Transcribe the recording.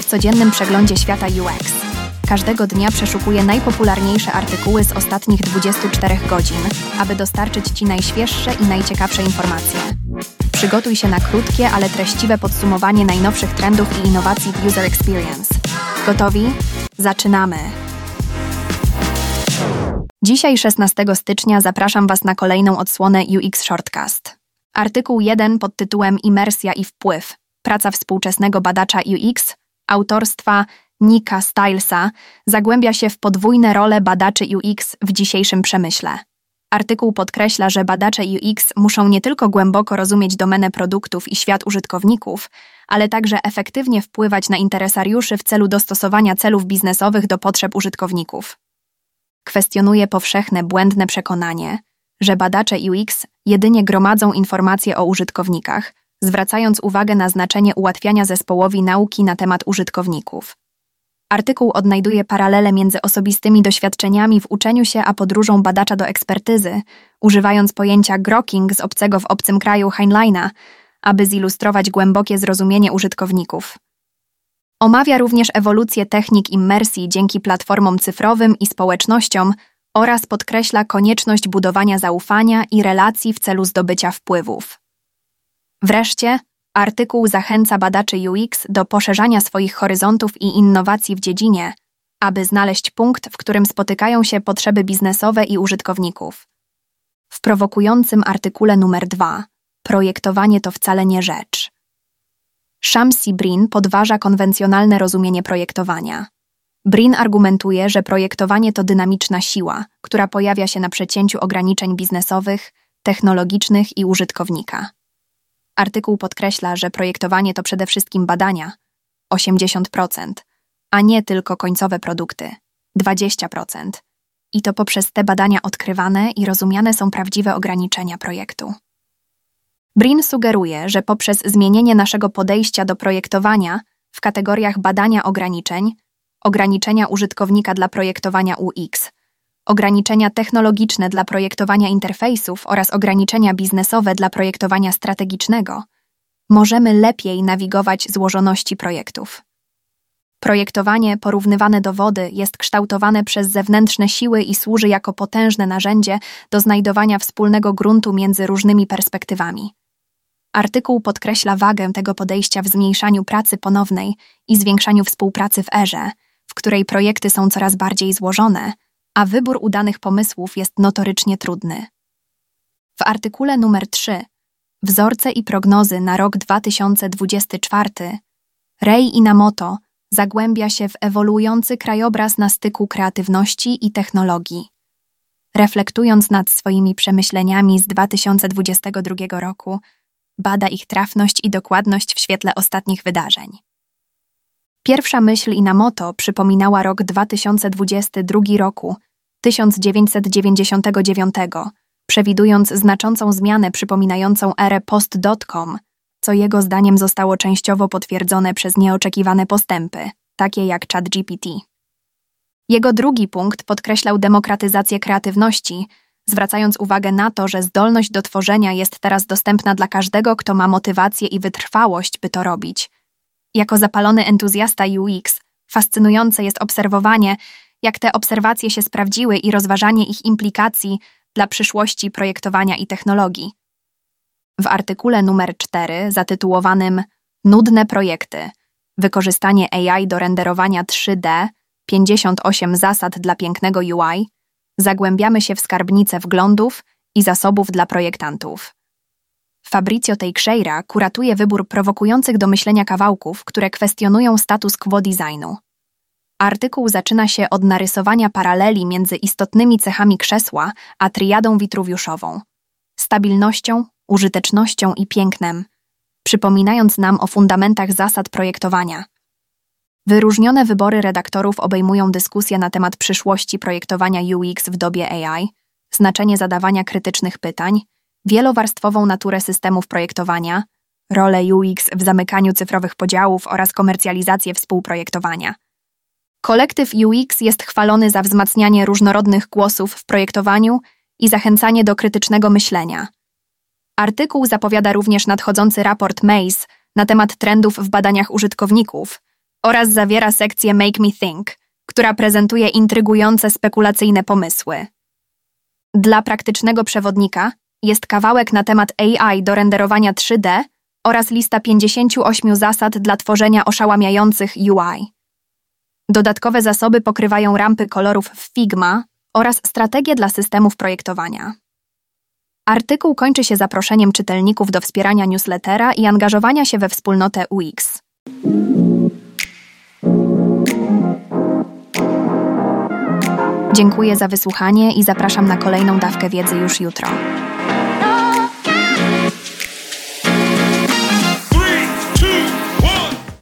W codziennym przeglądzie świata UX. Każdego dnia przeszukuję najpopularniejsze artykuły z ostatnich 24 godzin, aby dostarczyć Ci najświeższe i najciekawsze informacje. Przygotuj się na krótkie, ale treściwe podsumowanie najnowszych trendów i innowacji w User Experience. Gotowi? Zaczynamy! Dzisiaj, 16 stycznia, zapraszam Was na kolejną odsłonę UX Shortcast. Artykuł 1 pod tytułem Imersja i wpływ. Praca współczesnego badacza UX, autorstwa Nika Stylesa, zagłębia się w podwójne role badaczy UX w dzisiejszym przemyśle. Artykuł podkreśla, że badacze UX muszą nie tylko głęboko rozumieć domenę produktów i świat użytkowników, ale także efektywnie wpływać na interesariuszy w celu dostosowania celów biznesowych do potrzeb użytkowników. Kwestionuje powszechne błędne przekonanie, że badacze UX jedynie gromadzą informacje o użytkownikach, zwracając uwagę na znaczenie ułatwiania zespołowi nauki na temat użytkowników. Artykuł odnajduje paralele między osobistymi doświadczeniami w uczeniu się a podróżą badacza do ekspertyzy, używając pojęcia grokking z obcego w obcym kraju Heinleina, aby zilustrować głębokie zrozumienie użytkowników. Omawia również ewolucję technik immersji dzięki platformom cyfrowym i społecznościom oraz podkreśla konieczność budowania zaufania i relacji w celu zdobycia wpływów. Wreszcie, artykuł zachęca badaczy UX do poszerzania swoich horyzontów i innowacji w dziedzinie, aby znaleźć punkt, w którym spotykają się potrzeby biznesowe i użytkowników. W prowokującym artykule numer 2 projektowanie to wcale nie rzecz. Shamsi Brin podważa konwencjonalne rozumienie projektowania. Brin argumentuje, że projektowanie to dynamiczna siła, która pojawia się na przecięciu ograniczeń biznesowych, technologicznych i użytkownika. Artykuł podkreśla, że projektowanie to przede wszystkim badania 80%, a nie tylko końcowe produkty 20%. I to poprzez te badania odkrywane i rozumiane są prawdziwe ograniczenia projektu. Brin sugeruje, że poprzez zmienienie naszego podejścia do projektowania w kategoriach badania ograniczeń, ograniczenia użytkownika dla projektowania UX, ograniczenia technologiczne dla projektowania interfejsów oraz ograniczenia biznesowe dla projektowania strategicznego, możemy lepiej nawigować złożoności projektów. Projektowanie porównywane do wody jest kształtowane przez zewnętrzne siły i służy jako potężne narzędzie do znajdowania wspólnego gruntu między różnymi perspektywami. Artykuł podkreśla wagę tego podejścia w zmniejszaniu pracy ponownej i zwiększaniu współpracy w erze, w której projekty są coraz bardziej złożone, a wybór udanych pomysłów jest notorycznie trudny. W artykule numer 3 Wzorce i prognozy na rok 2024 Rei Inamoto zagłębia się w ewoluujący krajobraz na styku kreatywności i technologii. Reflektując nad swoimi przemyśleniami z 2022 roku, bada ich trafność i dokładność w świetle ostatnich wydarzeń. Pierwsza myśl Inamoto przypominała rok 2022 roku 1999, przewidując znaczącą zmianę przypominającą erę post.com, co jego zdaniem zostało częściowo potwierdzone przez nieoczekiwane postępy, takie jak ChatGPT. Jego drugi punkt podkreślał demokratyzację kreatywności, zwracając uwagę na to, że zdolność do tworzenia jest teraz dostępna dla każdego, kto ma motywację i wytrwałość, by to robić. Jako zapalony entuzjasta UX, fascynujące jest obserwowanie, jak te obserwacje się sprawdziły i rozważanie ich implikacji dla przyszłości projektowania i technologii. W artykule numer 4 zatytułowanym Nudne projekty wykorzystanie AI do renderowania 3D 58 zasad dla pięknego UI zagłębiamy się w skarbnicę wglądów i zasobów dla projektantów. Fabrizio Teixeira kuratuje wybór prowokujących do myślenia kawałków, które kwestionują status quo designu. Artykuł zaczyna się od narysowania paraleli między istotnymi cechami krzesła a triadą witruwiuszową stabilnością, użytecznością i pięknem, przypominając nam o fundamentach zasad projektowania. Wyróżnione wybory redaktorów obejmują dyskusję na temat przyszłości projektowania UX w dobie AI, znaczenie zadawania krytycznych pytań, wielowarstwową naturę systemów projektowania, rolę UX w zamykaniu cyfrowych podziałów oraz komercjalizację współprojektowania. Kolektyw UX jest chwalony za wzmacnianie różnorodnych głosów w projektowaniu i zachęcanie do krytycznego myślenia. Artykuł zapowiada również nadchodzący raport Maze na temat trendów w badaniach użytkowników oraz zawiera sekcję Make Me Think, która prezentuje intrygujące spekulacyjne pomysły. Dla praktycznego przewodnika jest kawałek na temat AI do renderowania 3D oraz lista 58 zasad dla tworzenia oszałamiających UI. Dodatkowe zasoby pokrywają rampy kolorów w Figma oraz strategie dla systemów projektowania. Artykuł kończy się zaproszeniem czytelników do wspierania newslettera i angażowania się we wspólnotę UX. Dziękuję za wysłuchanie i zapraszam na kolejną dawkę wiedzy już jutro.